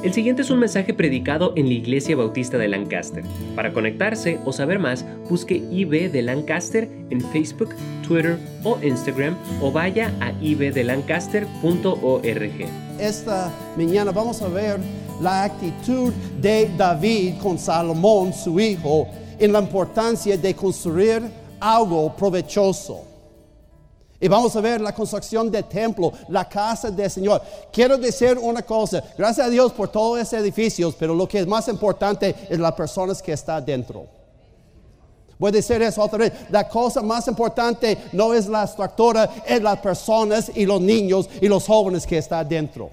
El siguiente es un mensaje predicado en la Iglesia Bautista de Lancaster. Para conectarse o saber más, busque IB de Lancaster en Facebook, Twitter o Instagram o vaya a ibdelancaster.org. Esta mañana vamos a ver la actitud de David con Salomón, su hijo, en la importancia de construir algo provechoso. Y vamos a ver la construcción del templo, la casa del Señor. Quiero decir una cosa, gracias a Dios por todos esos edificios, pero lo que es más importante es las personas que están dentro. Voy a decir eso otra vez. La cosa más importante no es la estructura, es las personas y los niños y los jóvenes que están dentro.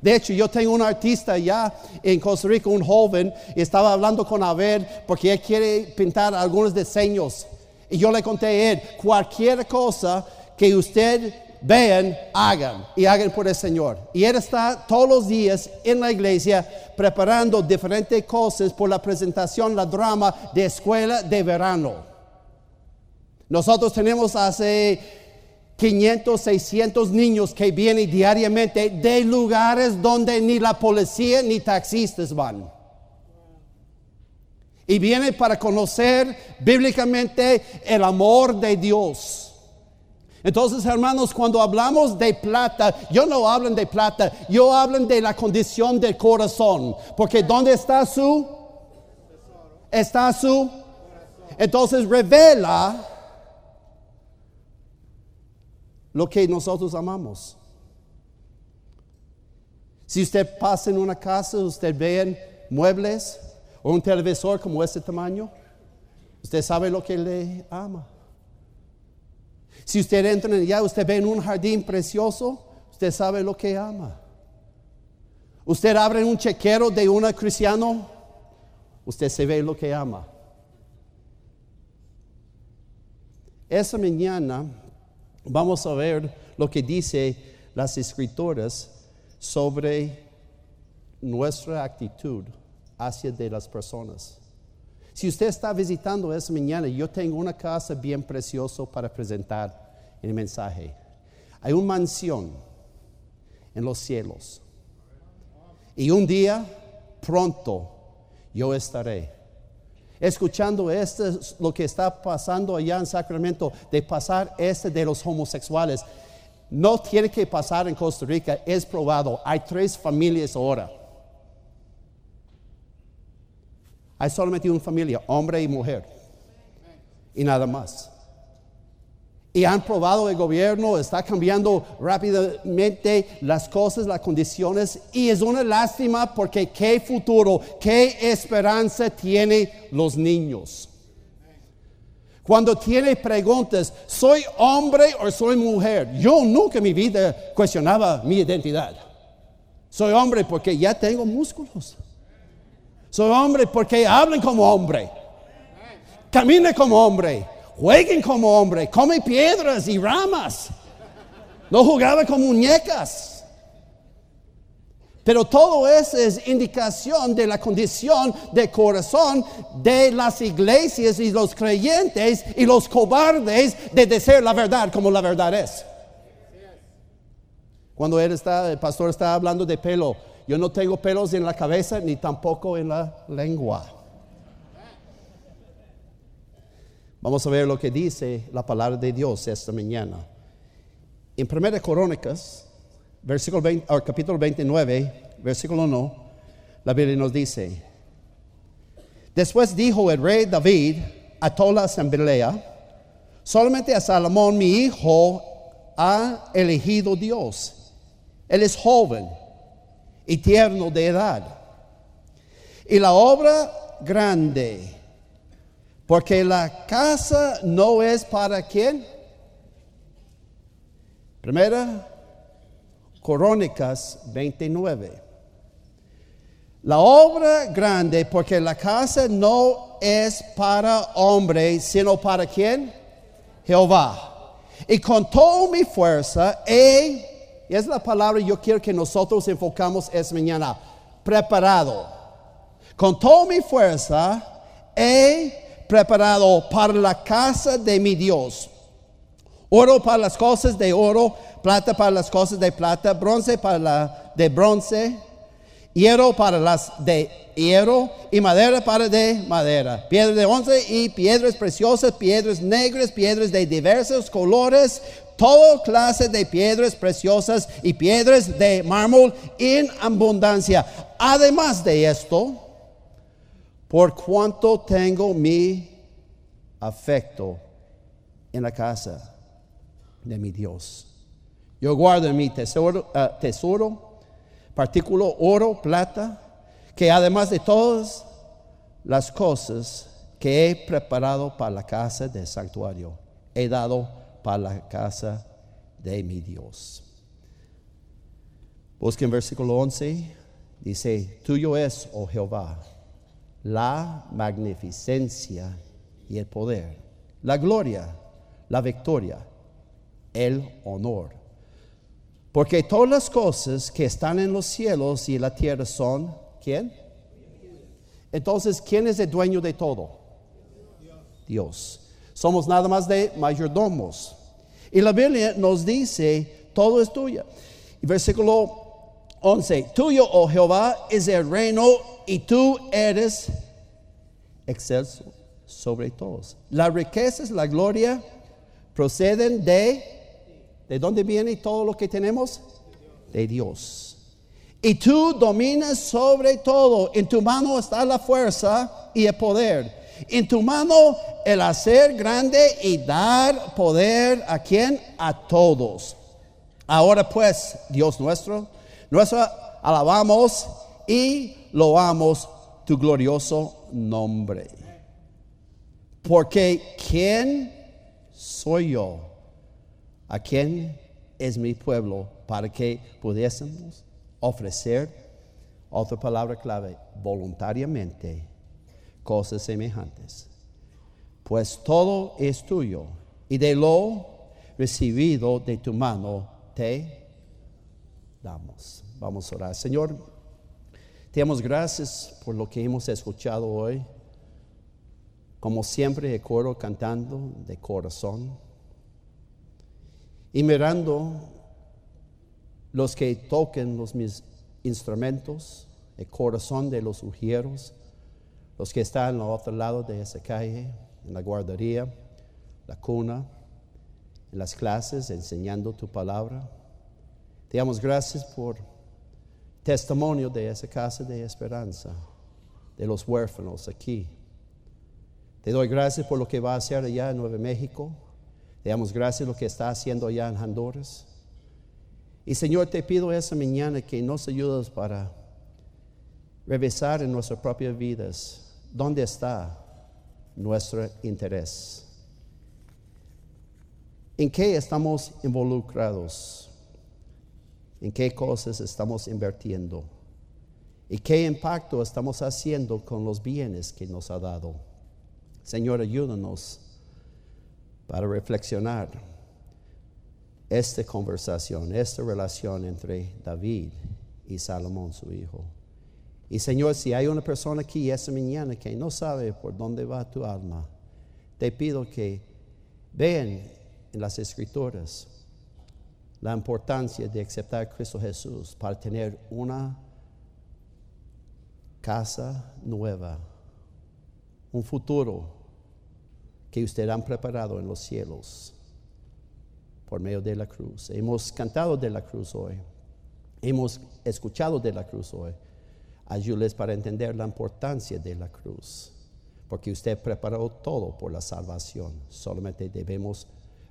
De hecho, yo tengo un artista ya en Costa Rica, un joven, y estaba hablando con Abel porque él quiere pintar algunos diseños. Y yo le conté a él, cualquier cosa que usted vean, hagan y hagan por el Señor. Y él está todos los días en la iglesia preparando diferentes cosas por la presentación, la drama de escuela de verano. Nosotros tenemos hace 500, 600 niños que vienen diariamente de lugares donde ni la policía ni taxistas van y viene para conocer bíblicamente el amor de Dios. Entonces, hermanos, cuando hablamos de plata, yo no hablo de plata, yo hablo de la condición del corazón, porque ¿dónde está su? Está su. Entonces revela lo que nosotros amamos. Si usted pasa en una casa, usted ve muebles, o un televisor como este tamaño, usted sabe lo que le ama. Si usted entra en allá, usted ve en un jardín precioso, usted sabe lo que ama. Usted abre un chequero de un cristiano, usted se ve lo que ama. Esa mañana vamos a ver lo que dice las escrituras sobre nuestra actitud hacia de las personas. Si usted está visitando esta mañana, yo tengo una casa bien preciosa para presentar el mensaje. Hay una mansión en los cielos. Y un día, pronto, yo estaré. Escuchando esto, lo que está pasando allá en Sacramento, de pasar este de los homosexuales. No tiene que pasar en Costa Rica, es probado. Hay tres familias ahora Hay solamente una familia, hombre y mujer. Y nada más. Y han probado el gobierno, está cambiando rápidamente las cosas, las condiciones. Y es una lástima porque qué futuro, qué esperanza tienen los niños. Cuando tiene preguntas, ¿soy hombre o soy mujer? Yo nunca en mi vida cuestionaba mi identidad. Soy hombre porque ya tengo músculos. Soy hombre porque hablen como hombre. Caminen como hombre. Jueguen como hombre. Come piedras y ramas. No jugaba con muñecas. Pero todo eso es indicación de la condición de corazón de las iglesias y los creyentes y los cobardes de decir la verdad como la verdad es. Cuando él está, el pastor está hablando de pelo, yo no tengo pelos en la cabeza ni tampoco en la lengua. Vamos a ver lo que dice la palabra de Dios esta mañana. En 1 Crónicas, versículo 20, capítulo 29, versículo 1, la Biblia nos dice, después dijo el rey David a toda la asamblea, solamente a Salomón mi hijo ha elegido Dios. Él es joven y tierno de edad. Y la obra grande, porque la casa no es para quién. Primera, Crónicas 29. La obra grande, porque la casa no es para hombre, sino para quién? Jehová. Y con toda mi fuerza he es la palabra yo quiero que nosotros enfocamos es mañana. Preparado. Con toda mi fuerza he preparado para la casa de mi Dios. Oro para las cosas de oro, plata para las cosas de plata, bronce para la de bronce hierro para las de hierro y madera para de madera, piedras de once y piedras preciosas, piedras negras, piedras de diversos colores, toda clase de piedras preciosas y piedras de mármol en abundancia. Además de esto, por cuanto tengo mi afecto en la casa de mi Dios. Yo guardo en mi tesoro, eh, tesoro partículo oro, plata, que además de todas las cosas que he preparado para la casa del santuario, he dado para la casa de mi Dios. Busquen versículo 11, dice, tuyo es, oh Jehová, la magnificencia y el poder, la gloria, la victoria, el honor. Porque todas las cosas que están en los cielos y la tierra son, ¿quién? Entonces, ¿quién es el dueño de todo? Dios. Somos nada más de mayordomos. Y la Biblia nos dice, todo es tuyo. Versículo 11, tuyo, oh Jehová, es el reino y tú eres excelso sobre todos. Las riquezas, la gloria, proceden de, ¿de dónde viene todo lo que tenemos? De Dios. Y tú dominas sobre todo. En tu mano está la fuerza y el poder. En tu mano el hacer grande y dar poder a quien? A todos. Ahora pues, Dios nuestro, nuestro alabamos y loamos tu glorioso nombre. Porque ¿quién soy yo? ¿A quién es mi pueblo para que pudiésemos ofrecer, otra palabra clave, voluntariamente cosas semejantes? Pues todo es tuyo y de lo recibido de tu mano te damos. Vamos a orar. Señor, te damos gracias por lo que hemos escuchado hoy. Como siempre, el coro cantando de corazón y mirando los que toquen los mis instrumentos, el corazón de los ujieros, los que están al otro lado de esa calle, en la guardería, la cuna, en las clases, enseñando tu palabra. Te damos gracias por testimonio de esa casa de esperanza, de los huérfanos aquí. Te doy gracias por lo que va a hacer allá en Nuevo México. Te damos gracias por lo que está haciendo allá en Honduras. Y Señor, te pido esa mañana que nos ayudes para revisar en nuestras propias vidas dónde está nuestro interés. ¿En qué estamos involucrados? ¿En qué cosas estamos invirtiendo? ¿Y qué impacto estamos haciendo con los bienes que nos ha dado? Señor, ayúdanos para reflexionar esta conversación, esta relación entre David y Salomón, su hijo. Y Señor, si hay una persona aquí esta mañana que no sabe por dónde va tu alma, te pido que vean en las escrituras la importancia de aceptar a Cristo Jesús para tener una casa nueva un futuro que usted han preparado en los cielos por medio de la cruz. Hemos cantado de la cruz hoy. Hemos escuchado de la cruz hoy. Ayúdales para entender la importancia de la cruz. Porque usted preparó todo por la salvación. Solamente debemos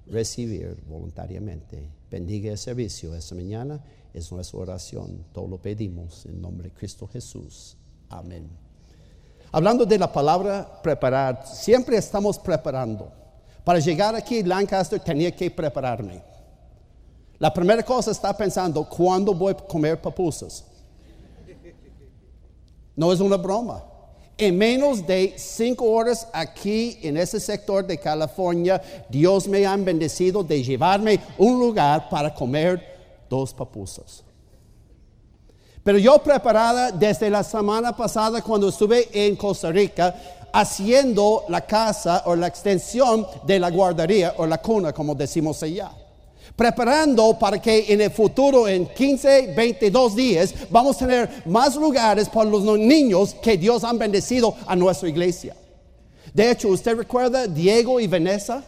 recibir voluntariamente. Bendiga el servicio esta mañana. Es nuestra oración. Todo lo pedimos en nombre de Cristo Jesús. Amén. Hablando de la palabra preparar, siempre estamos preparando. Para llegar aquí, Lancaster tenía que prepararme. La primera cosa está pensando, ¿cuándo voy a comer papusas? No es una broma. En menos de cinco horas aquí en ese sector de California, Dios me ha bendecido de llevarme un lugar para comer dos papusas. Pero yo preparada desde la semana pasada cuando estuve en Costa Rica haciendo la casa o la extensión de la guardería o la cuna, como decimos allá. Preparando para que en el futuro, en 15, 22 días, vamos a tener más lugares para los niños que Dios ha bendecido a nuestra iglesia. De hecho, ¿usted recuerda Diego y Vanessa?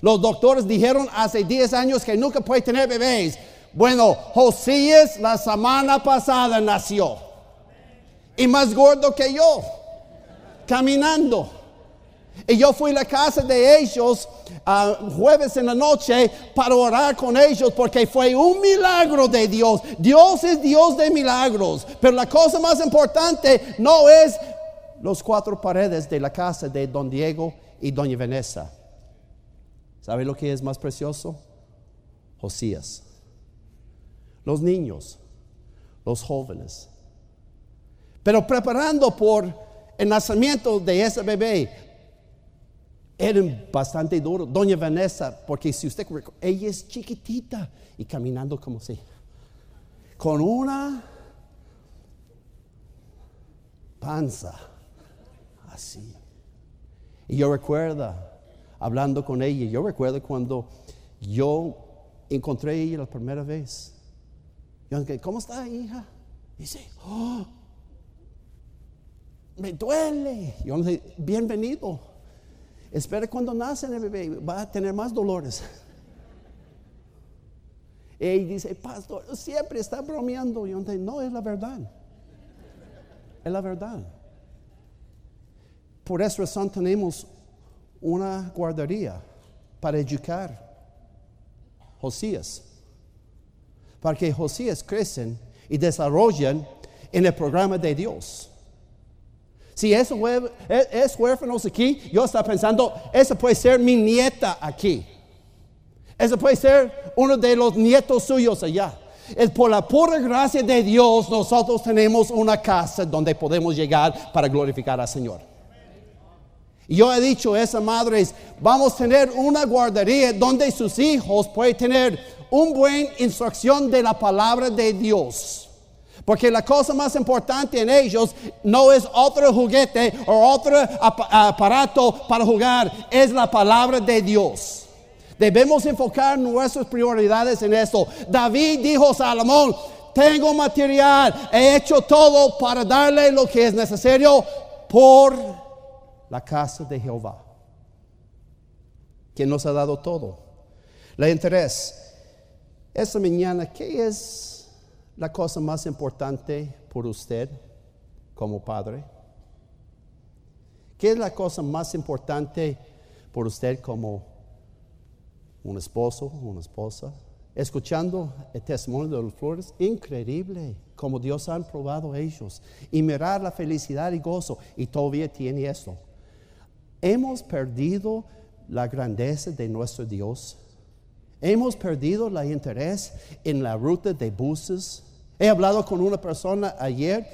Los doctores dijeron hace 10 años que nunca puede tener bebés. Bueno, Josías la semana pasada nació. Y más gordo que yo. Caminando. Y yo fui a la casa de ellos uh, jueves en la noche para orar con ellos porque fue un milagro de Dios. Dios es Dios de milagros. Pero la cosa más importante no es los cuatro paredes de la casa de don Diego y doña Vanessa. ¿Sabe lo que es más precioso? Josías. Los niños, los jóvenes. Pero preparando por el nacimiento de ese bebé, eran bastante duros. Doña Vanessa, porque si usted ella es chiquitita y caminando como si, con una panza así. Y yo recuerdo hablando con ella, yo recuerdo cuando yo encontré a ella la primera vez. Yo dije, ¿cómo está hija? dice, oh, me duele. Yo dije, bienvenido. Espera cuando nace el bebé, va a tener más dolores. Y dice, pastor, siempre está bromeando. Yo dije, no, es la verdad. Es la verdad. Por esa razón tenemos una guardería para educar Josías. Para que Josías crecen y desarrollen en el programa de Dios. Si es, es huérfanos aquí, yo estaba pensando, esa puede ser mi nieta aquí. Esa puede ser uno de los nietos suyos allá. Es por la pura gracia de Dios nosotros tenemos una casa donde podemos llegar para glorificar al Señor. Y yo he dicho a esas madres, vamos a tener una guardería donde sus hijos pueden tener una buena instrucción de la palabra de Dios. Porque la cosa más importante en ellos no es otro juguete o otro aparato para jugar, es la palabra de Dios. Debemos enfocar nuestras prioridades en eso. David dijo a Salomón, tengo material, he hecho todo para darle lo que es necesario por la casa de Jehová, quien nos ha dado todo. Le interés. Esta mañana, ¿qué es la cosa más importante por usted como padre? ¿Qué es la cosa más importante por usted como un esposo, una esposa? Escuchando el testimonio de los flores, increíble como Dios ha probado a ellos y mirar la felicidad y gozo y todavía tiene eso. Hemos perdido la grandeza de nuestro Dios. Hemos perdido el interés en la ruta de buses. He hablado con una persona ayer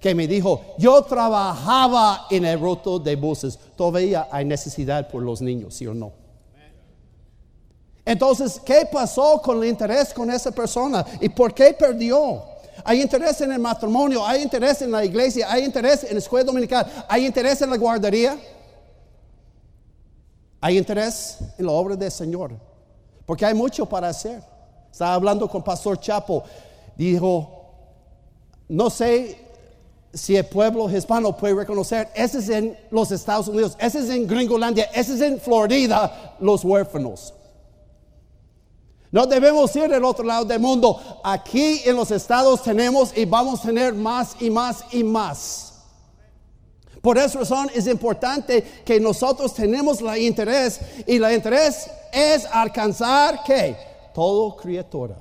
que me dijo, yo trabajaba en el ruta de buses. Todavía hay necesidad por los niños, ¿sí o no? Entonces, ¿qué pasó con el interés con esa persona? ¿Y por qué perdió? Hay interés en el matrimonio, hay interés en la iglesia, hay interés en la escuela dominical, hay interés en la guardería. Hay interés en la obra del Señor, porque hay mucho para hacer. Estaba hablando con Pastor Chapo, dijo, no sé si el pueblo hispano puede reconocer, ese es en los Estados Unidos, ese es en Gringolandia, ese es en Florida, los huérfanos. No debemos ir al otro lado del mundo. Aquí en los estados tenemos y vamos a tener más y más y más. Por esa razón es importante que nosotros tenemos la interés y la interés es alcanzar que todo criatura.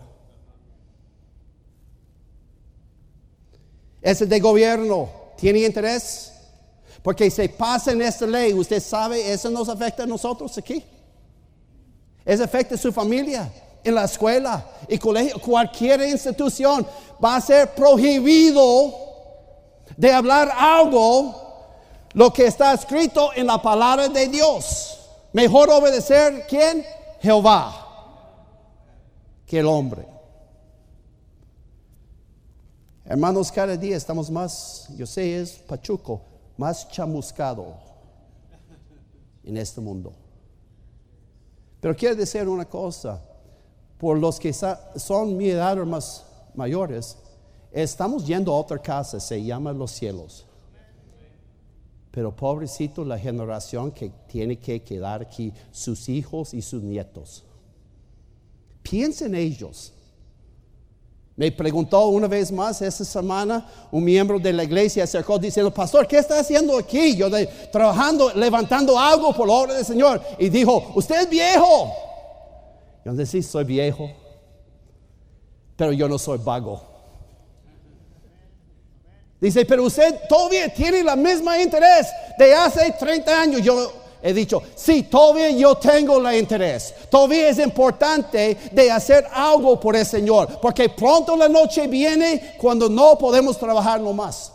Ese de gobierno tiene interés porque se pasa en esta ley, usted sabe, eso nos afecta a nosotros aquí. Eso afecta a su familia, en la escuela y colegio, cualquier institución va a ser prohibido de hablar algo lo que está escrito en la palabra de Dios. Mejor obedecer quién? Jehová que el hombre. Hermanos, cada día estamos más, yo sé, es pachuco, más chamuscado en este mundo. Pero quiero decir una cosa, por los que son mi edad o más mayores, estamos yendo a otra casa, se llama los cielos. Pero pobrecito la generación que tiene que quedar aquí, sus hijos y sus nietos. Piensa en ellos. Me preguntó una vez más esta semana un miembro de la iglesia acercó diciendo, pastor, ¿qué está haciendo aquí? Yo trabajando, levantando algo por la obra del Señor. Y dijo, usted es viejo. Yo le sí, soy viejo, pero yo no soy vago. Dice, pero usted todavía tiene el mismo interés de hace 30 años. Yo he dicho, sí, todavía yo tengo el interés. Todavía es importante de hacer algo por el Señor. Porque pronto la noche viene cuando no podemos trabajar no más.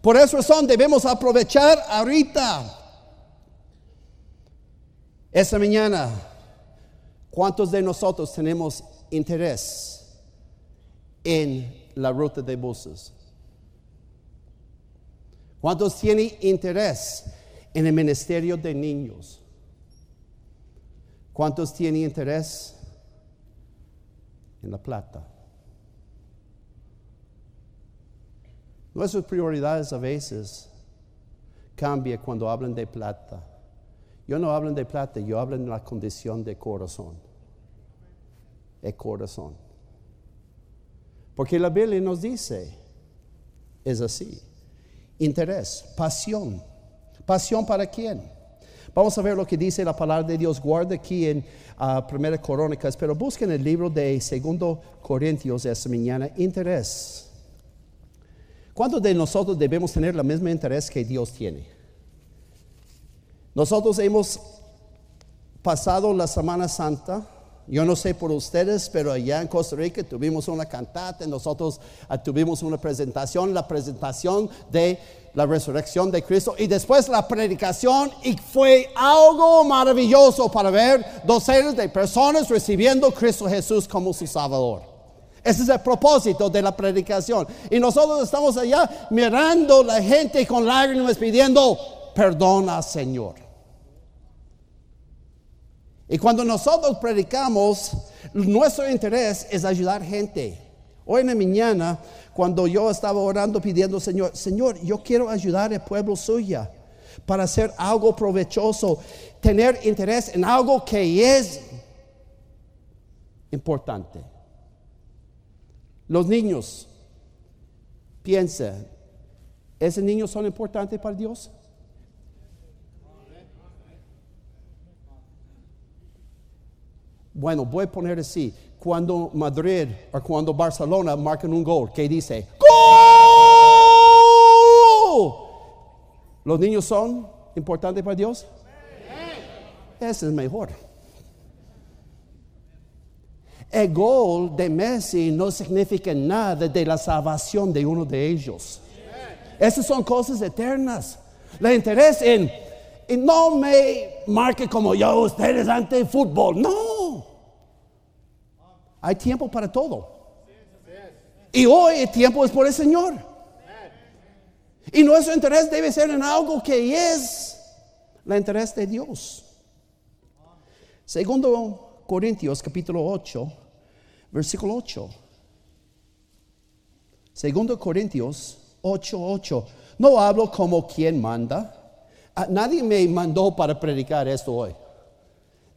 Por esa razón debemos aprovechar ahorita. Esta mañana, ¿cuántos de nosotros tenemos interés en la ruta de buses? ¿Cuántos tienen interés en el ministerio de niños? ¿Cuántos tienen interés en la plata? Nuestras prioridades a veces cambian cuando hablan de plata. Yo no hablo de plata, yo hablo de la condición de corazón. El corazón. Porque la Biblia nos dice, es así. Interés, pasión. ¿Pasión para quién? Vamos a ver lo que dice la palabra de Dios. Guarda aquí en ah, Primera Crónicas, pero busquen el libro de Segundo Corintios esta mañana. Interés. ¿Cuántos de nosotros debemos tener el mismo interés que Dios tiene? Nosotros hemos pasado la Semana Santa. Yo no sé por ustedes, pero allá en Costa Rica tuvimos una cantata, nosotros ah, tuvimos una presentación, la presentación de la resurrección de Cristo y después la predicación y fue algo maravilloso para ver docenas de personas recibiendo a Cristo Jesús como su Salvador. Ese es el propósito de la predicación. Y nosotros estamos allá mirando la gente con lágrimas pidiendo, perdona Señor. Y cuando nosotros predicamos, nuestro interés es ayudar gente. Hoy en la mañana, cuando yo estaba orando pidiendo, Señor, Señor, yo quiero ayudar al pueblo suya para hacer algo provechoso, tener interés en algo que es importante. Los niños, piensa, ¿esos niños son importantes para Dios? Bueno, voy a poner así. Cuando Madrid o cuando Barcelona marcan un gol, ¿qué dice? ¡Gol! ¿Los niños son importantes para Dios? Ese es mejor. El gol de Messi no significa nada de la salvación de uno de ellos. Esas son cosas eternas. Le interés en, no me marque como yo, ustedes ante el fútbol. No. Hay tiempo para todo. Y hoy el tiempo es por el Señor. Y nuestro interés debe ser en algo que es el interés de Dios. Segundo Corintios capítulo 8, versículo 8. Segundo Corintios 8, 8. No hablo como quien manda. Nadie me mandó para predicar esto hoy.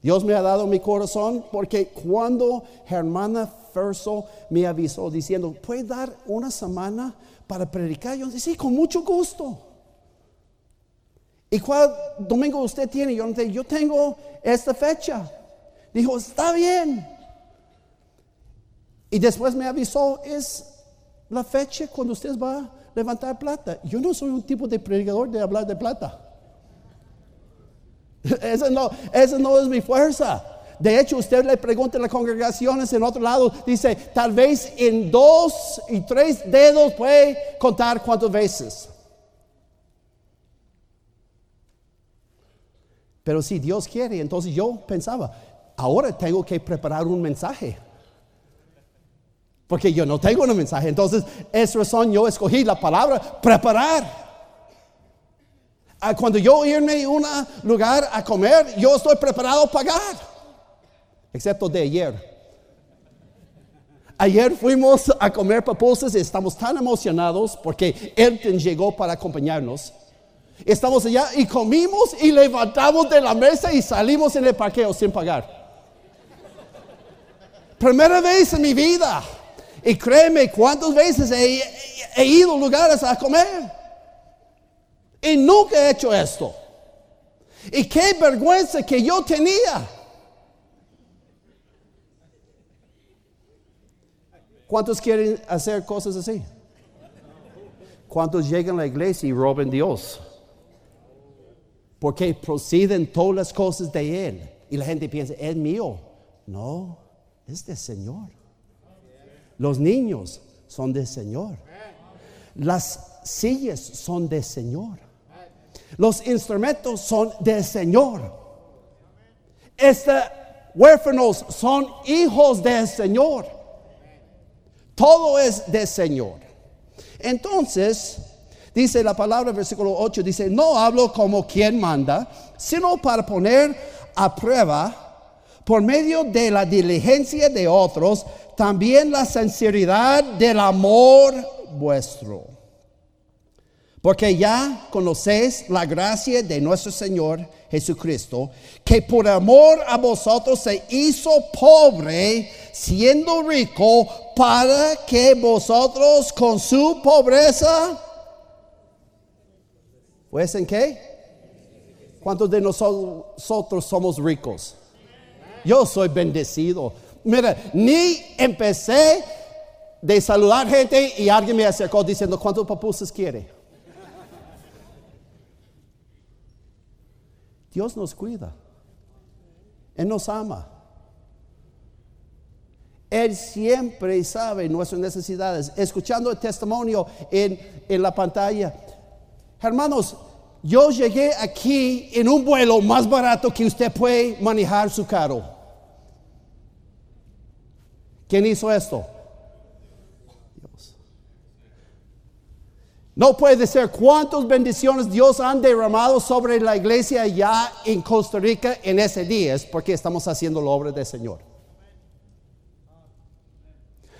Dios me ha dado mi corazón porque cuando hermana Ferso me avisó diciendo, ¿puede dar una semana para predicar? Yo dije, sí, con mucho gusto. ¿Y cuál domingo usted tiene? Yo dije, yo tengo esta fecha. Dijo, está bien. Y después me avisó, es la fecha cuando usted va a levantar plata. Yo no soy un tipo de predicador de hablar de plata. Esa no, esa no es mi fuerza. De hecho, usted le pregunta a las congregaciones en otro lado, dice, tal vez en dos y tres dedos puede contar cuántas veces. Pero si Dios quiere, entonces yo pensaba, ahora tengo que preparar un mensaje. Porque yo no tengo un mensaje. Entonces, es razón yo escogí la palabra preparar. Cuando yo irme a un lugar a comer, yo estoy preparado a pagar. Excepto de ayer. Ayer fuimos a comer papusas y estamos tan emocionados porque Elton llegó para acompañarnos. Estamos allá y comimos y levantamos de la mesa y salimos en el parqueo sin pagar. Primera vez en mi vida. Y créeme, cuántas veces he, he ido a lugares a comer. Y nunca he hecho esto. Y qué vergüenza que yo tenía. ¿Cuántos quieren hacer cosas así? ¿Cuántos llegan a la iglesia y roben Dios? Porque proceden todas las cosas de Él. Y la gente piensa, es mío. No, es del Señor. Los niños son del Señor. Las sillas son del Señor. Los instrumentos son del Señor. Este huérfanos son hijos del Señor. Todo es del Señor. Entonces, dice la palabra, versículo 8, dice, no hablo como quien manda, sino para poner a prueba, por medio de la diligencia de otros, también la sinceridad del amor vuestro. Porque ya conocéis la gracia de nuestro Señor Jesucristo, que por amor a vosotros se hizo pobre, siendo rico, para que vosotros con su pobreza, pues en qué? ¿Cuántos de nosotros somos ricos? Yo soy bendecido. Mira, ni empecé de saludar gente y alguien me acercó diciendo, ¿cuántos papusas quiere? Dios nos cuida. Él nos ama. Él siempre sabe nuestras necesidades. Escuchando el testimonio en, en, la pantalla. Hermanos, yo llegué aquí en un vuelo más barato que usted puede manejar su carro. ¿Quién hizo esto? No puede ser cuántas bendiciones Dios han derramado sobre la iglesia ya en Costa Rica en ese día, es porque estamos haciendo la obra del Señor.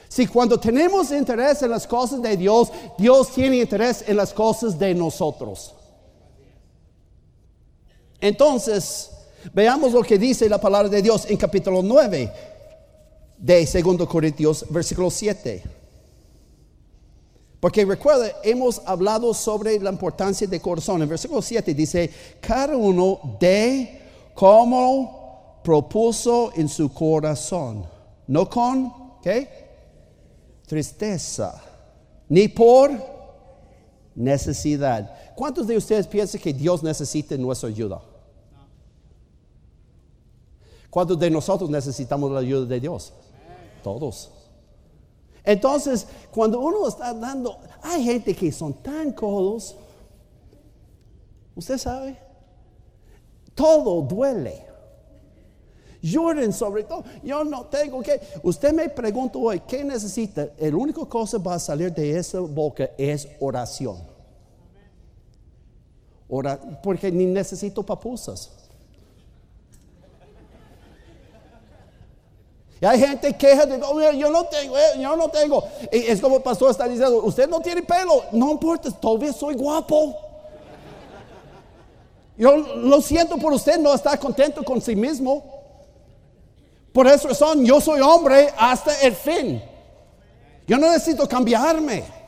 Si cuando tenemos interés en las cosas de Dios, Dios tiene interés en las cosas de nosotros. Entonces, veamos lo que dice la palabra de Dios en capítulo 9 de 2 Corintios, versículo 7. Porque recuerda, hemos hablado sobre la importancia del corazón. En versículo 7 dice, cada uno de como propuso en su corazón, no con, ¿qué? Tristeza, ni por necesidad. ¿Cuántos de ustedes piensan que Dios necesita nuestra ayuda? ¿Cuántos de nosotros necesitamos la ayuda de Dios? Todos. Entonces, cuando uno está dando, hay gente que son tan codos, usted sabe, todo duele. Lloren sobre todo. Yo no tengo que. Usted me pregunta hoy, ¿qué necesita? El único cosa que va a salir de esa boca es oración. porque ni necesito papusas. Y hay gente que queja de, oh, yo no tengo, eh, yo no tengo. Y es como el pastor está diciendo, usted no tiene pelo, no importa, todavía soy guapo. Yo lo siento por usted, no está contento con sí mismo. Por esa razón, yo soy hombre hasta el fin. Yo no necesito cambiarme.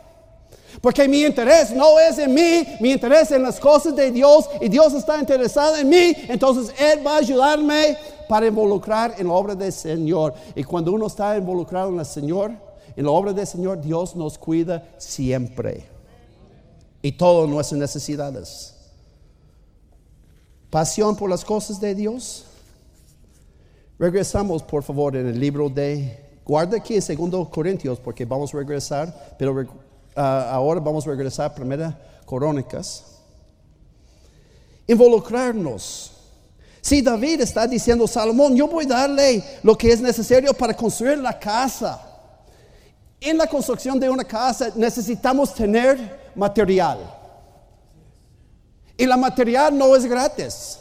Porque mi interés no es en mí, mi interés es en las cosas de Dios y Dios está interesado en mí. Entonces Él va a ayudarme para involucrar en la obra del Señor. Y cuando uno está involucrado en el Señor, en la obra del Señor, Dios nos cuida siempre. Y todas nuestras necesidades. Pasión por las cosas de Dios. Regresamos, por favor, en el libro de... Guarda aquí en 2 Corintios porque vamos a regresar, pero ah, ahora vamos a regresar a Primera Corónicas. Involucrarnos si David está diciendo, Salomón, yo voy a darle lo que es necesario para construir la casa. En la construcción de una casa necesitamos tener material. Y la material no es gratis.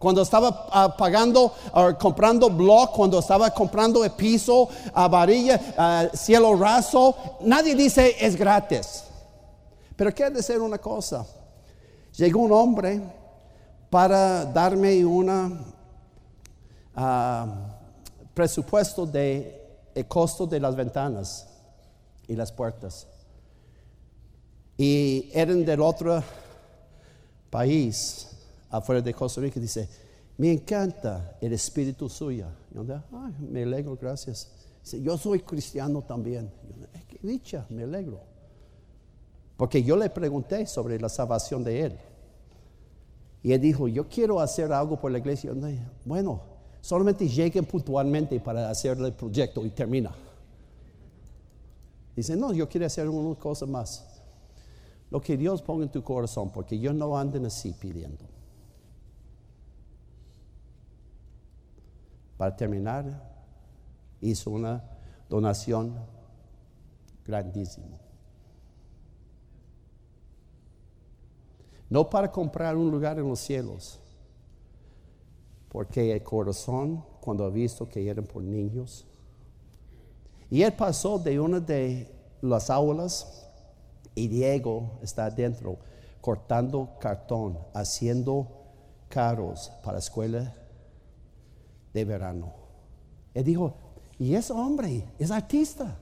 Cuando estaba ah, pagando o comprando block, cuando estaba comprando el piso, a varilla, ah, cielo raso, nadie dice es gratis. Pero quiero decir una cosa. Llegó un hombre para darme un presupuesto de costo de las ventanas y las puertas. Y eran del otro país, afuera de Costa Rica, dice, me encanta el espíritu suyo. Yo, Ay, me alegro, gracias. Dice, yo soy cristiano también. Yo, qué dicha, me alegro. Porque yo le pregunté sobre la salvación de él. Y él dijo, yo quiero hacer algo por la iglesia. Bueno, solamente lleguen puntualmente para hacer el proyecto y termina. Dice, no, yo quiero hacer una cosa más. Lo que Dios ponga en tu corazón, porque yo no ando así pidiendo. Para terminar, hizo una donación grandísima. No para comprar un lugar en los cielos, porque el corazón, cuando ha visto que eran por niños, y él pasó de una de las aulas y Diego está dentro cortando cartón, haciendo carros para la escuela de verano. Él dijo, y ese hombre es artista.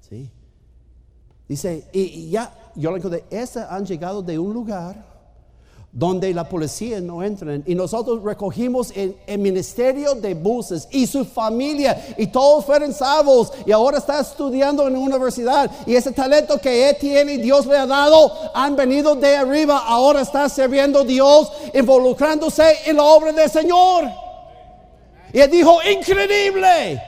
¿Sí? Dice, y, ya, yo le encontré, ese han llegado de un lugar donde la policía no entra. Y nosotros recogimos el, el, ministerio de buses y su familia y todos fueron salvos y ahora está estudiando en la universidad y ese talento que él tiene Dios le ha dado han venido de arriba, ahora está sirviendo Dios, involucrándose en la obra del Señor. Y él dijo, increíble.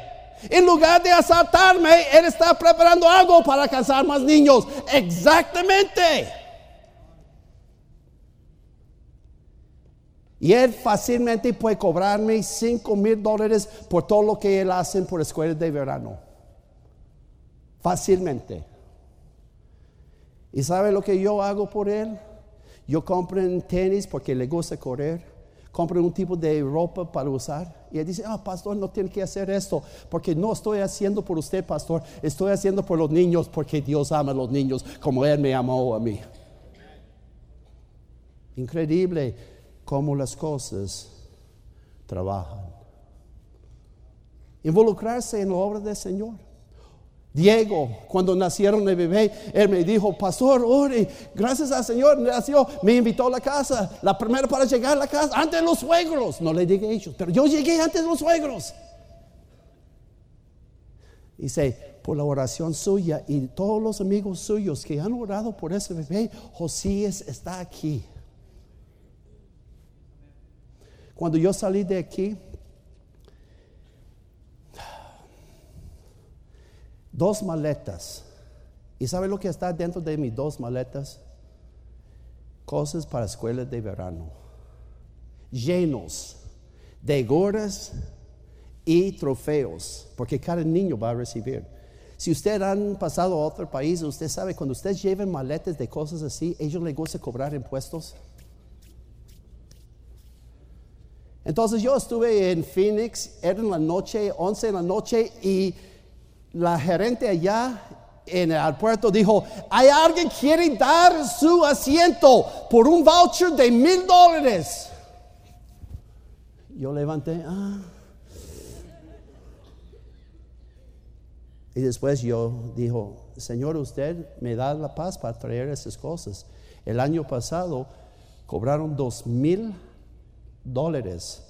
En lugar de asaltarme, él está preparando algo para alcanzar más niños. Exactamente. Y él fácilmente puede cobrarme 5 mil dólares por todo lo que él hace por escuelas de verano. Fácilmente. ¿Y sabe lo que yo hago por él? Yo compro un tenis porque le gusta correr. Compro un tipo de ropa para usar. Y él dice, ah, pastor, no tiene que hacer esto. Porque no estoy haciendo por usted, pastor. Estoy haciendo por los niños porque Dios ama a los niños como Él me amó a mí. Increíble cómo las cosas trabajan. Involucrarse en la obra del Señor. Diego, cuando nacieron el bebé, él me dijo, pastor, ore, gracias al Señor, nació, me invitó a la casa, la primera para llegar a la casa, antes de los suegros, no le dije ellos, pero yo llegué antes de los suegros. Dice, por la oración suya y todos los amigos suyos que han orado por ese bebé, Josías está aquí. Cuando yo salí de aquí, dos maletas. ¿Y sabe lo que está dentro de mis dos maletas? Cosas para escuelas de verano. Llenos de gorras y trofeos, porque cada niño va a recibir. Si usted han pasado a otro país, usted sabe, cuando usted lleva maletas de cosas así, ellos les gusta cobrar impuestos. Entonces yo estuve en Phoenix, era en la noche, 11 de la noche, y la gerente allá en el aeropuerto dijo, hay alguien quiere dar su asiento por un voucher de mil dólares. Yo levanté, ah. Y después yo dijo, Señor, usted me da la paz para traer esas cosas. El año pasado cobraron dos mil dólares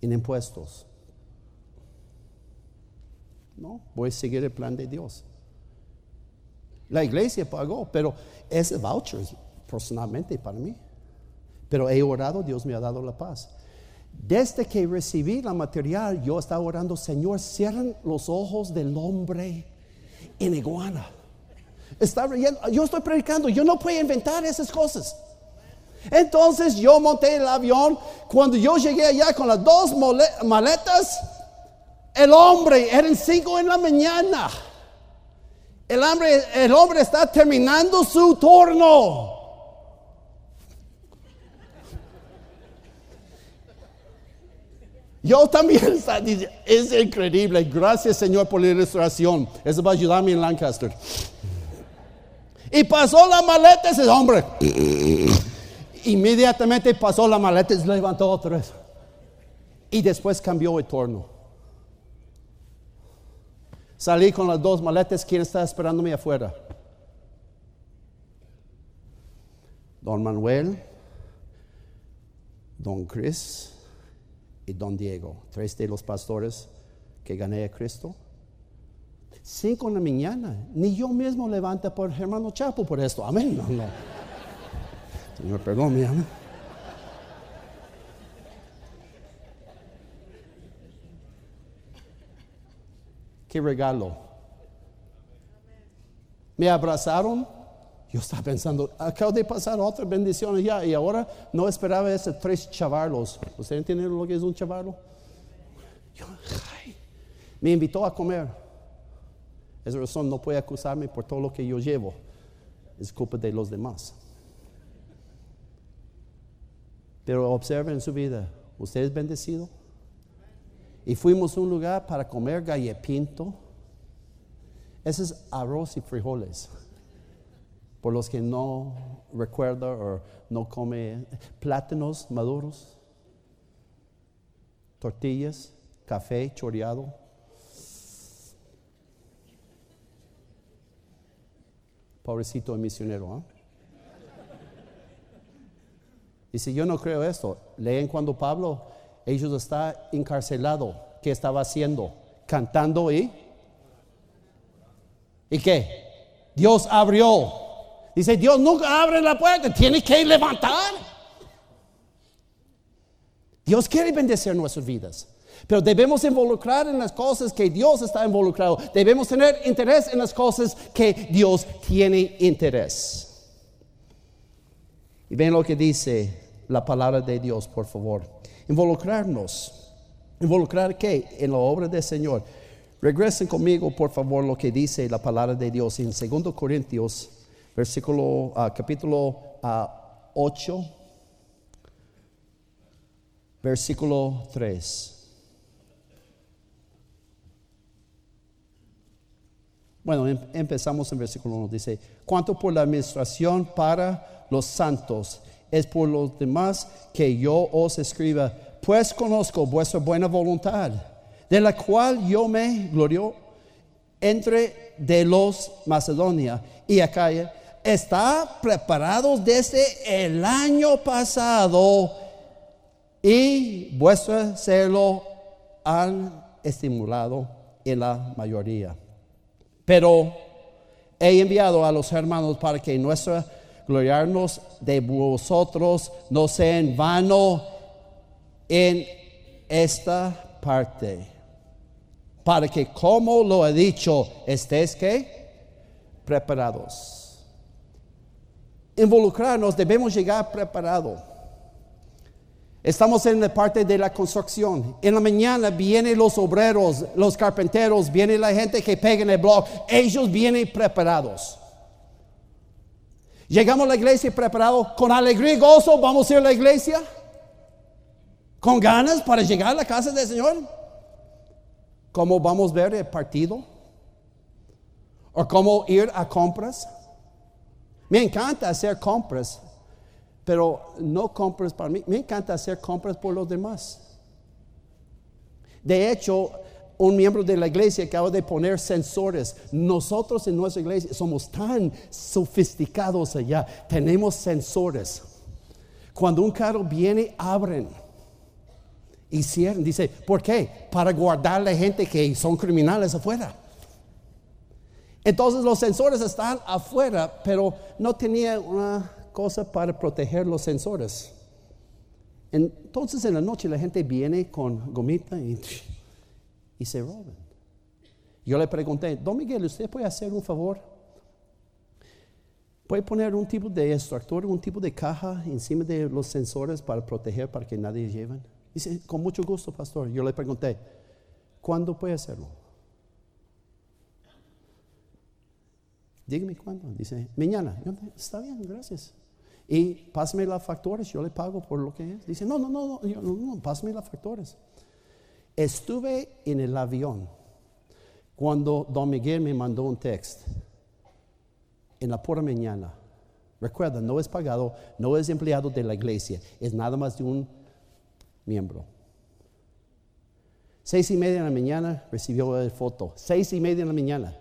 en impuestos. No, voy a seguir el plan de Dios. La iglesia pagó, pero ese voucher personalmente para mí. Pero he orado, Dios me ha dado la paz. Desde que recibí la material, yo estaba orando, Señor, cierren los ojos del hombre en iguana. yo estoy predicando, yo no puedo inventar esas cosas. Entonces yo monté el avión. Cuando yo llegué allá con las dos maletas, el hombre, eran cinco en la mañana. El hombre, el hombre está terminando su turno. Yo también está es increíble. Gracias Señor por la ilustración. Eso va a ayudarme en Lancaster. Y pasó la maleta ese hombre. Inmediatamente pasó la maleta y se levantó otra vez. Y después cambió el torno. Salí con las dos maletas. ¿Quién está esperándome afuera? Don Manuel, Don Chris y Don Diego. Tres de los pastores que gané a Cristo. Cinco en la mañana. Ni yo mismo levanta por hermano Chapo por esto. Amén. No. Señor, perdón, mi amén. Qué regalo. Me abrazaron. Yo estaba pensando, acabo de pasar otra bendición ya y ahora no esperaba esos tres chavalos. ¿Usted entiende lo que es un chavalo? Yo, me invitó a comer. Esa razón no puede acusarme por todo lo que yo llevo. Es culpa de los demás. Pero observen su vida. ¿Usted es bendecido? Y fuimos a un lugar para comer gallepinto. Ese es arroz y frijoles. Por los que no recuerda o no come plátanos maduros, tortillas, café choreado. Pobrecito el misionero. ¿eh? Dice, yo no creo esto. Leen cuando Pablo, ellos está encarcelado. ¿Qué estaba haciendo? Cantando y... ¿Y qué? Dios abrió. Dice, Dios nunca abre la puerta, tiene que levantar. Dios quiere bendecir nuestras vidas. Pero debemos involucrar en las cosas que Dios está involucrado. Debemos tener interés en las cosas que Dios tiene interés. Y ven lo que dice la palabra de Dios, por favor. Involucrarnos. ¿Involucrar qué? En la obra del Señor. Regresen conmigo, por favor, lo que dice la palabra de Dios en 2 Corintios, versículo, ah, capítulo 8, ah, versículo 3. Bueno, em, empezamos en versículo 1. Dice, cuanto por la administración para los santos, es por los demás que yo os escriba, pues conozco vuestra buena voluntad, de la cual yo me glorio entre de los Macedonia y Acaya, está preparados desde el año pasado y vuestro celo han estimulado en la mayoría. Pero he enviado a los hermanos para que nuestra gloriarnos de vosotros no sea en vano en esta parte. Para que, como lo he dicho, estéis que preparados. Involucrarnos, debemos llegar preparados. Estamos en la parte de la construcción. En la mañana vienen los obreros, los carpinteros, viene la gente que pega en el blog. Ellos vienen preparados. Llegamos a la iglesia preparados con alegría y gozo. Vamos a ir a la iglesia con ganas para llegar a la casa del Señor. ¿Cómo vamos a ver el partido? ¿O cómo ir a compras? Me encanta hacer compras, pero no compras para mí. Me encanta hacer compras por los demás. De hecho, un miembro de la iglesia acaba de poner sensores. Nosotros en nuestra iglesia somos tan sofisticados allá. Tenemos sensores. Cuando un carro viene, abren y cierran. Dice, ¿por qué? Para guardar a la gente que son criminales afuera. Entonces los sensores están afuera, pero no tenía una cosa para proteger los sensores. Entonces en la noche la gente viene con gomita y y se roban. Yo le pregunté, Don Miguel, ¿usted puede hacer un favor? ¿Puede poner un tipo de extractor, un tipo de caja encima de los sensores para proteger, para que nadie lleve? Dice, con mucho gusto, pastor. Yo le pregunté, ¿cuándo puede hacerlo? Dígame cuándo. Dice, mañana. Está bien, gracias. Y pásame las factores, yo le pago por lo que es. Dice, no, no, no, no, no, no pásame las factores. Estuve en el avión cuando Don Miguel me mandó un texto en la pura mañana. Recuerda, no es pagado, no es empleado de la iglesia, es nada más de un miembro. Seis y media de la mañana recibió el foto. Seis y media de la mañana.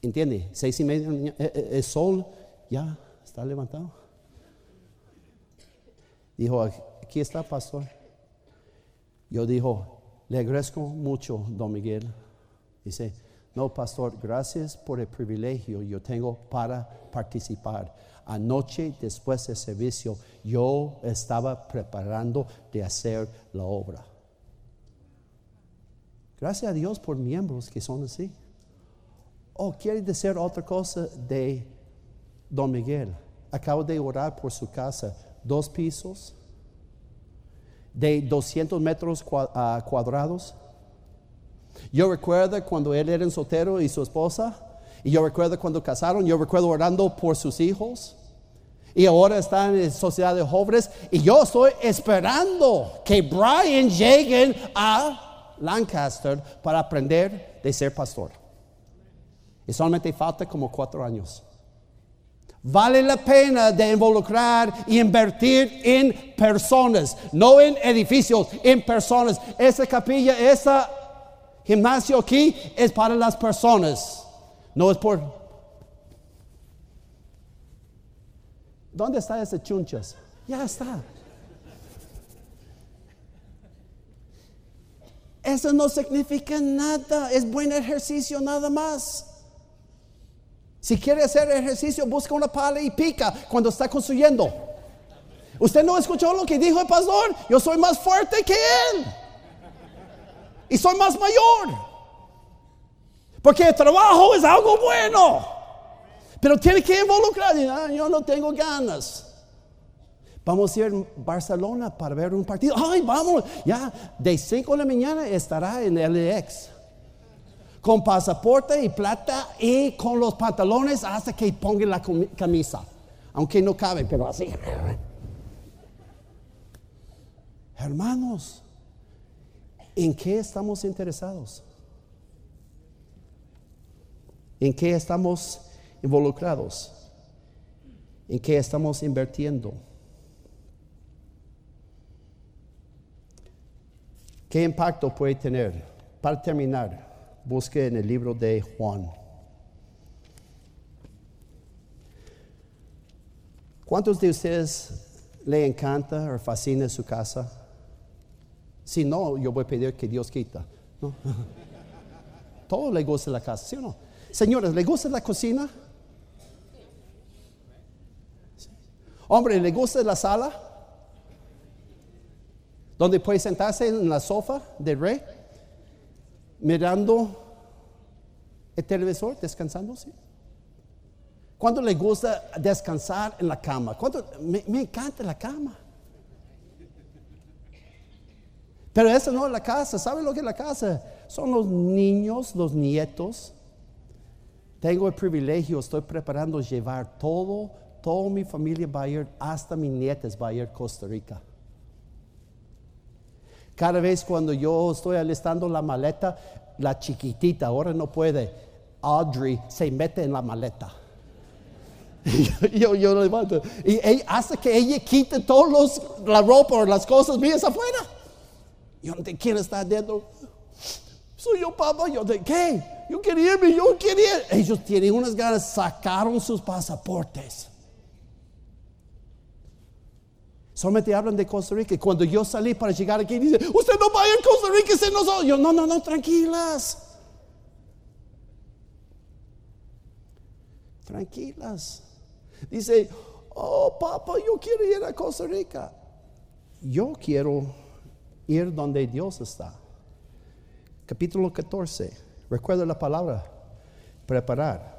¿Entiende? Seis y media de la mañana. Eh, eh, El sol ya está levantado. Dijo, aquí está, pastor. Yo dijo, le agradezco mucho, don Miguel. Dice, no, pastor, gracias por el privilegio yo tengo para participar. Anoche, después del servicio, yo estaba preparando de hacer la obra. Gracias a Dios por miembros que son así. Oh, quiere decir otra cosa de Don Miguel. Acabo de orar por su casa. Dos pisos de 200 metros cua- cuadrados. Yo recuerdo cuando él era un soltero y su esposa. Y yo recuerdo cuando casaron. Yo recuerdo orando por sus hijos. Y ahora están en sociedad de jóvenes. Y yo estoy esperando que Brian llegue a Lancaster para aprender de ser pastor. Y solamente falta como cuatro años. Vale la pena de involucrar y invertir en personas, no en edificios, en personas. Esa capilla, ese gimnasio aquí es para las personas, no es por... ¿Dónde está ese chunchas? Ya está. Eso no significa nada, es buen ejercicio nada más. Si quiere hacer ejercicio, busca una pala y pica cuando está construyendo. Usted no escuchó lo que dijo el pastor. Yo soy más fuerte que él. Y soy más mayor. Porque el trabajo es algo bueno. Pero tiene que involucrar. "Ah, yo no tengo ganas. Vamos a ir a Barcelona para ver un partido. Ay, vamos. Ya de 5 de la mañana estará en LX con pasaporte y plata y con los pantalones hasta que ponga la camisa. Aunque no cabe, pero así. Hermanos, ¿en qué estamos interesados? ¿En qué estamos involucrados? ¿En qué estamos invirtiendo? ¿Qué impacto puede tener? Para terminar, busque en el libro de Juan. ¿Cuántos de ustedes le encanta o fascina su casa? Si no, yo voy a pedir que Dios quita. ¿no? Todo le gusta la casa, ¿sí o no? Señores, ¿le gusta la cocina? Hombre, ¿le gusta la sala? Donde puede sentarse en la sofá del rey, mirando el televisor, descansando, ¿sí? ¿Cuánto le gusta descansar en la cama? ¿Cuánto? Me, encanta la cama. Pero eso no es la casa. ¿Sabe lo que es la casa? Son los niños, los nietos. Tengo el privilegio, estoy preparando llevar todo, toda mi familia va a ir, hasta mis nietas va a ir Costa Rica. Cada vez cuando yo estoy alistando la maleta, la chiquitita, ahora no puede, Audrey se mete en la maleta. yo, yo levanto. Y ella, hace que ella quite todos la ropa o las cosas mías afuera. Yo no sé quién está dentro. Soy yo, papá. Yo de qué? Yo quería irme, yo quería. Ellos tienen unas ganas, sacaron sus pasaportes. Solamente hablan de Costa Rica. Cuando yo salí para llegar aquí, dice, usted no vaya a Costa Rica, se nos... Yo, no, no, no, tranquilas. Tranquilas. Dice, oh, papá, yo quiero ir a Costa Rica. Yo quiero ir donde Dios está. Capítulo 14. Recuerda la palabra, preparar.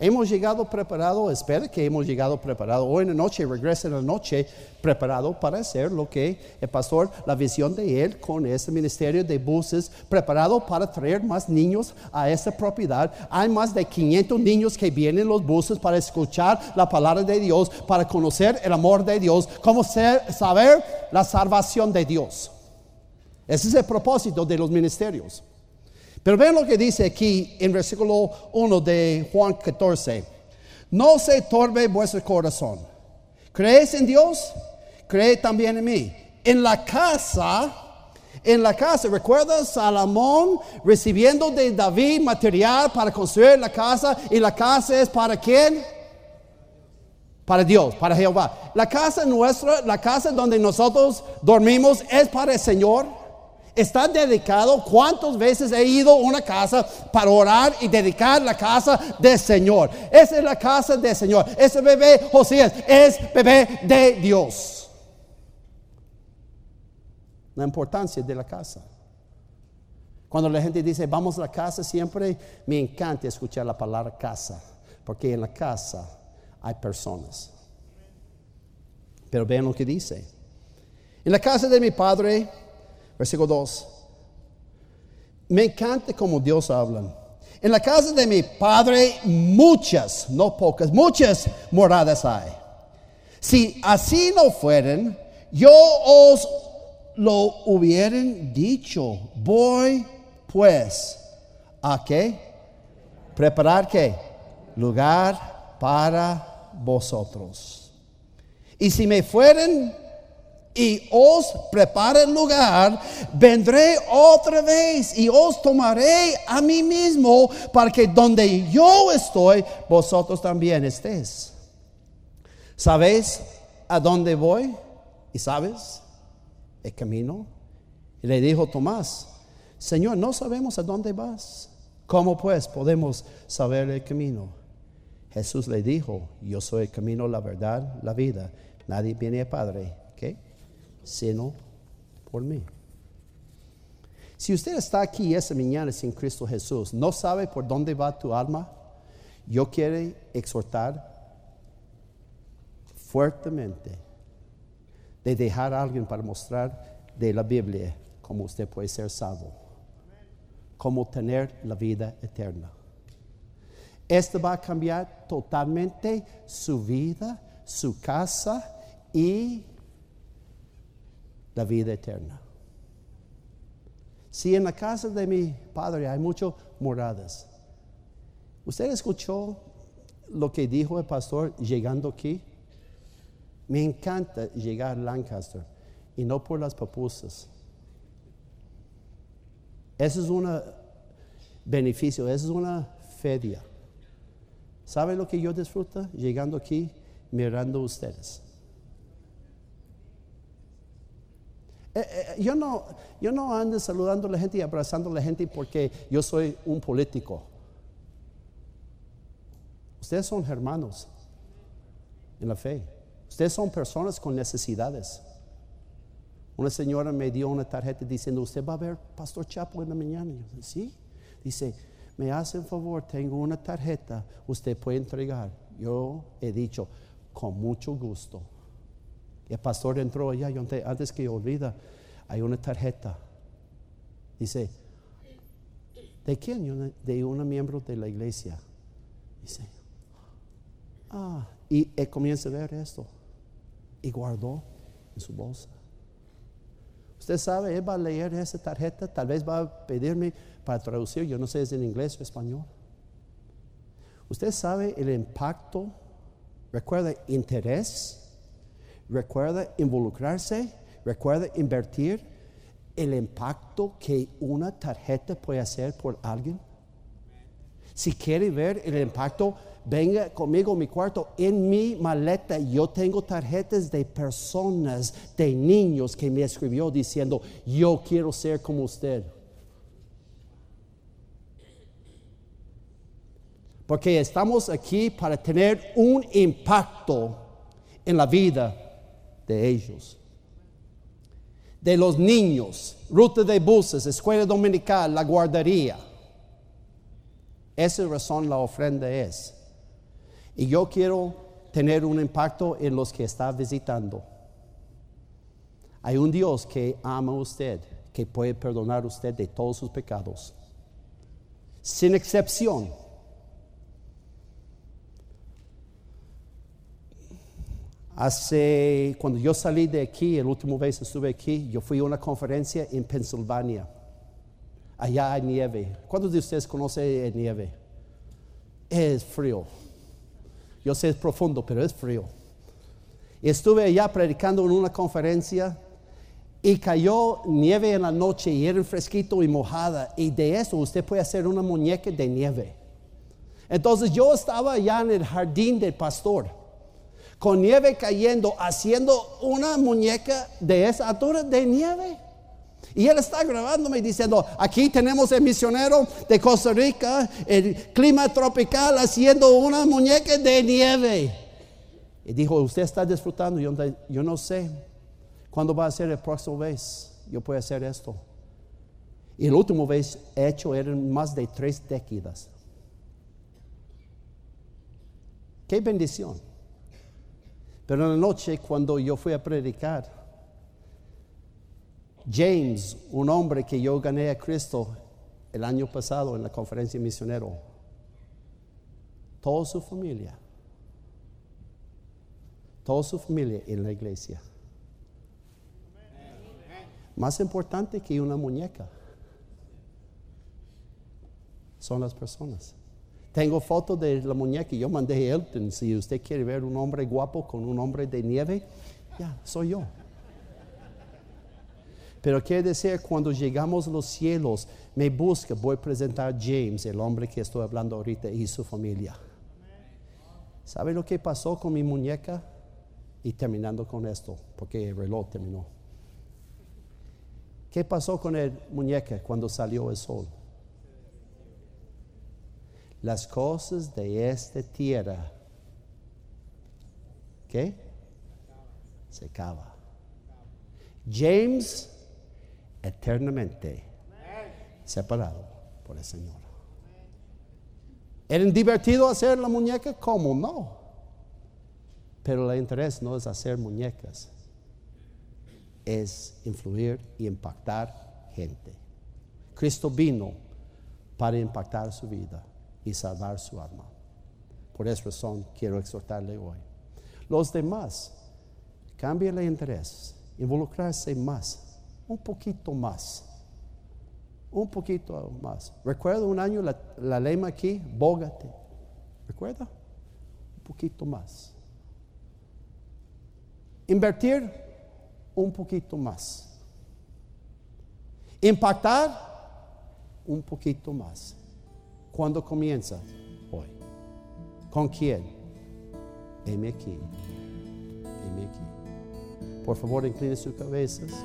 Hemos llegado preparado, espera que hemos llegado preparado. Hoy en la noche, regresa en la noche preparado para hacer lo que el pastor, la visión de él con este ministerio de buses, preparado para traer más niños a esta propiedad. Hay más de 500 niños que vienen en los buses para escuchar la palabra de Dios, para conocer el amor de Dios, cómo ser- saber la salvación de Dios. Ese es el propósito de los ministerios. Pero vean lo que dice aquí en versículo 1 de Juan 14. No se torbe vuestro corazón. ¿Crees en Dios? Cree también en mí. En la casa, en la casa, ¿recuerda Salomón recibiendo de David material para construir la casa? Y la casa es para quién? Para Dios, para Jehová. La casa nuestra, la casa donde nosotros dormimos es para el Señor está dedicado. ¿Cuántas veces he ido a una casa para orar y dedicar la casa del Señor? Esa es la casa del Señor. Ese bebé Josías es bebé de Dios. La importancia de la casa. Cuando la gente dice vamos a la casa, siempre me encanta escuchar la palabra casa, porque en la casa hay personas. Pero vean lo que dice. En la casa de mi padre Versículo 2. Me encanta como Dios habla. En la casa de mi padre muchas, no pocas, muchas moradas hay. Si así no fueran, yo os lo hubieran dicho. Voy pues a qué? Preparar qué? Lugar para vosotros. Y si me fueren y os prepare el lugar, vendré otra vez y os tomaré a mí mismo para que donde yo estoy, vosotros también estéis. ¿Sabéis a dónde voy? ¿Y sabes el camino? Y le dijo Tomás, Señor, no sabemos a dónde vas. ¿Cómo pues podemos saber el camino? Jesús le dijo, yo soy el camino, la verdad, la vida. Nadie viene al Padre. Sino por mí. Si usted está aquí esa mañana sin Cristo Jesús, no sabe por dónde va tu alma, yo quiero exhortar fuertemente de dejar a alguien para mostrar de la Biblia cómo usted puede ser salvo, cómo tener la vida eterna. Esto va a cambiar totalmente su vida, su casa y la vida eterna. Si en la casa de mi padre hay muchas moradas, ¿usted escuchó lo que dijo el pastor llegando aquí? Me encanta llegar a Lancaster y no por las papusas. Eso es un beneficio, eso es una feria. ¿Sabe lo que yo disfruto llegando aquí mirando ustedes? Eh, eh, yo, no, yo no ando saludando a la gente y abrazando a la gente porque yo soy un político. Ustedes son hermanos en la fe. Ustedes son personas con necesidades. Una señora me dio una tarjeta diciendo, ¿usted va a ver Pastor Chapo en la mañana? Yo, sí. Dice, me hace un favor, tengo una tarjeta, usted puede entregar. Yo he dicho, con mucho gusto. El pastor entró allá antes que olvida, hay una tarjeta. Dice, ¿de quién? De un miembro de la iglesia. Dice, ah, y él comienza a ver esto. Y guardó en su bolsa. Usted sabe, él va a leer esa tarjeta, tal vez va a pedirme para traducir, yo no sé si es en inglés o español. Usted sabe el impacto, recuerda, interés Recuerda involucrarse, recuerda invertir el impacto que una tarjeta puede hacer por alguien. Si quiere ver el impacto, venga conmigo a mi cuarto. En mi maleta yo tengo tarjetas de personas, de niños que me escribió diciendo, yo quiero ser como usted. Porque estamos aquí para tener un impacto en la vida de ellos. De los niños, ruta de buses, escuela dominical, la guardería. Esa razón la ofrenda es. Y yo quiero tener un impacto en los que está visitando. Hay un Dios que ama a usted, que puede perdonar a usted de todos sus pecados. Sin excepción. Hace, cuando yo salí de aquí, el último vez estuve aquí, yo fui a una conferencia en Pensilvania. Allá hay nieve. ¿Cuántos de ustedes conocen nieve? Es frío. Yo sé es profundo, pero es frío. Estuve allá predicando en una conferencia y cayó nieve en la noche y era fresquito y mojada. Y de eso usted puede hacer una muñeca de nieve. Entonces yo estaba allá en el jardín del pastor con nieve cayendo, haciendo una muñeca de esa altura de nieve. Y él está grabándome diciendo, aquí tenemos el misionero de Costa Rica, el clima tropical, haciendo una muñeca de nieve. Y dijo, usted está disfrutando, yo, yo no sé cuándo va a ser el próximo vez, yo puedo hacer esto. Y el último vez hecho eran más de tres décadas. Qué bendición. Pero en la noche, cuando yo fui a predicar, James, un hombre que yo gané a Cristo el año pasado en la conferencia misionero, toda su familia, toda su familia en la iglesia. Más importante que una muñeca son las personas. Tengo fotos de la muñeca y yo mandé a Elton. Si usted quiere ver un hombre guapo con un hombre de nieve, ya, soy yo. Pero quiere decir, cuando llegamos a los cielos, me busca, voy a presentar a James, el hombre que estoy hablando ahorita, y su familia. ¿Sabe lo que pasó con mi muñeca? Y terminando con esto, porque el reloj terminó. ¿Qué pasó con el muñeca cuando salió el sol? Las cosas de esta tierra, ¿qué? Se acaba. James, eternamente separado por el Señor. ¿Era divertido hacer la muñeca? ¿Cómo no? Pero el interés no es hacer muñecas, es influir y impactar gente. Cristo vino para impactar su vida y salvar su alma. Por esa razón quiero exhortarle hoy. Los demás, cambien el interés, involucrarse más, un poquito más, un poquito más. ¿Recuerda un año la, lema aquí? Bógate. ¿Recuerda? Un poquito más. Invertir un poquito más. Impactar un poquito más. ¿Cuándo comienza? Hoy. ¿Con quién? Heme aquí. Heme aquí. Por favor, incline sus cabezas.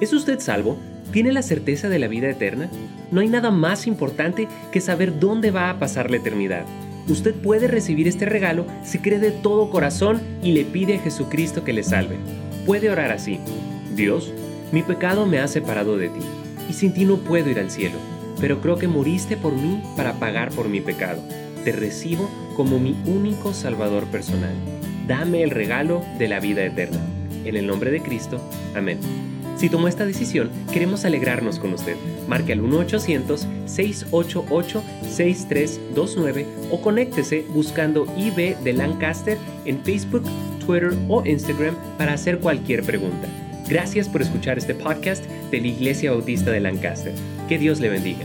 ¿Es usted salvo? ¿Tiene la certeza de la vida eterna? No hay nada más importante que saber dónde va a pasar la eternidad. Usted puede recibir este regalo si cree de todo corazón y le pide a Jesucristo que le salve. Puede orar así. Dios, mi pecado me ha separado de ti, y sin ti no puedo ir al cielo pero creo que moriste por mí para pagar por mi pecado. Te recibo como mi único Salvador personal. Dame el regalo de la vida eterna. En el nombre de Cristo. Amén. Si tomó esta decisión, queremos alegrarnos con usted. Marque al 1-800-688-6329 o conéctese buscando IB de Lancaster en Facebook, Twitter o Instagram para hacer cualquier pregunta. Gracias por escuchar este podcast de la Iglesia Bautista de Lancaster. Que Dios le bendiga.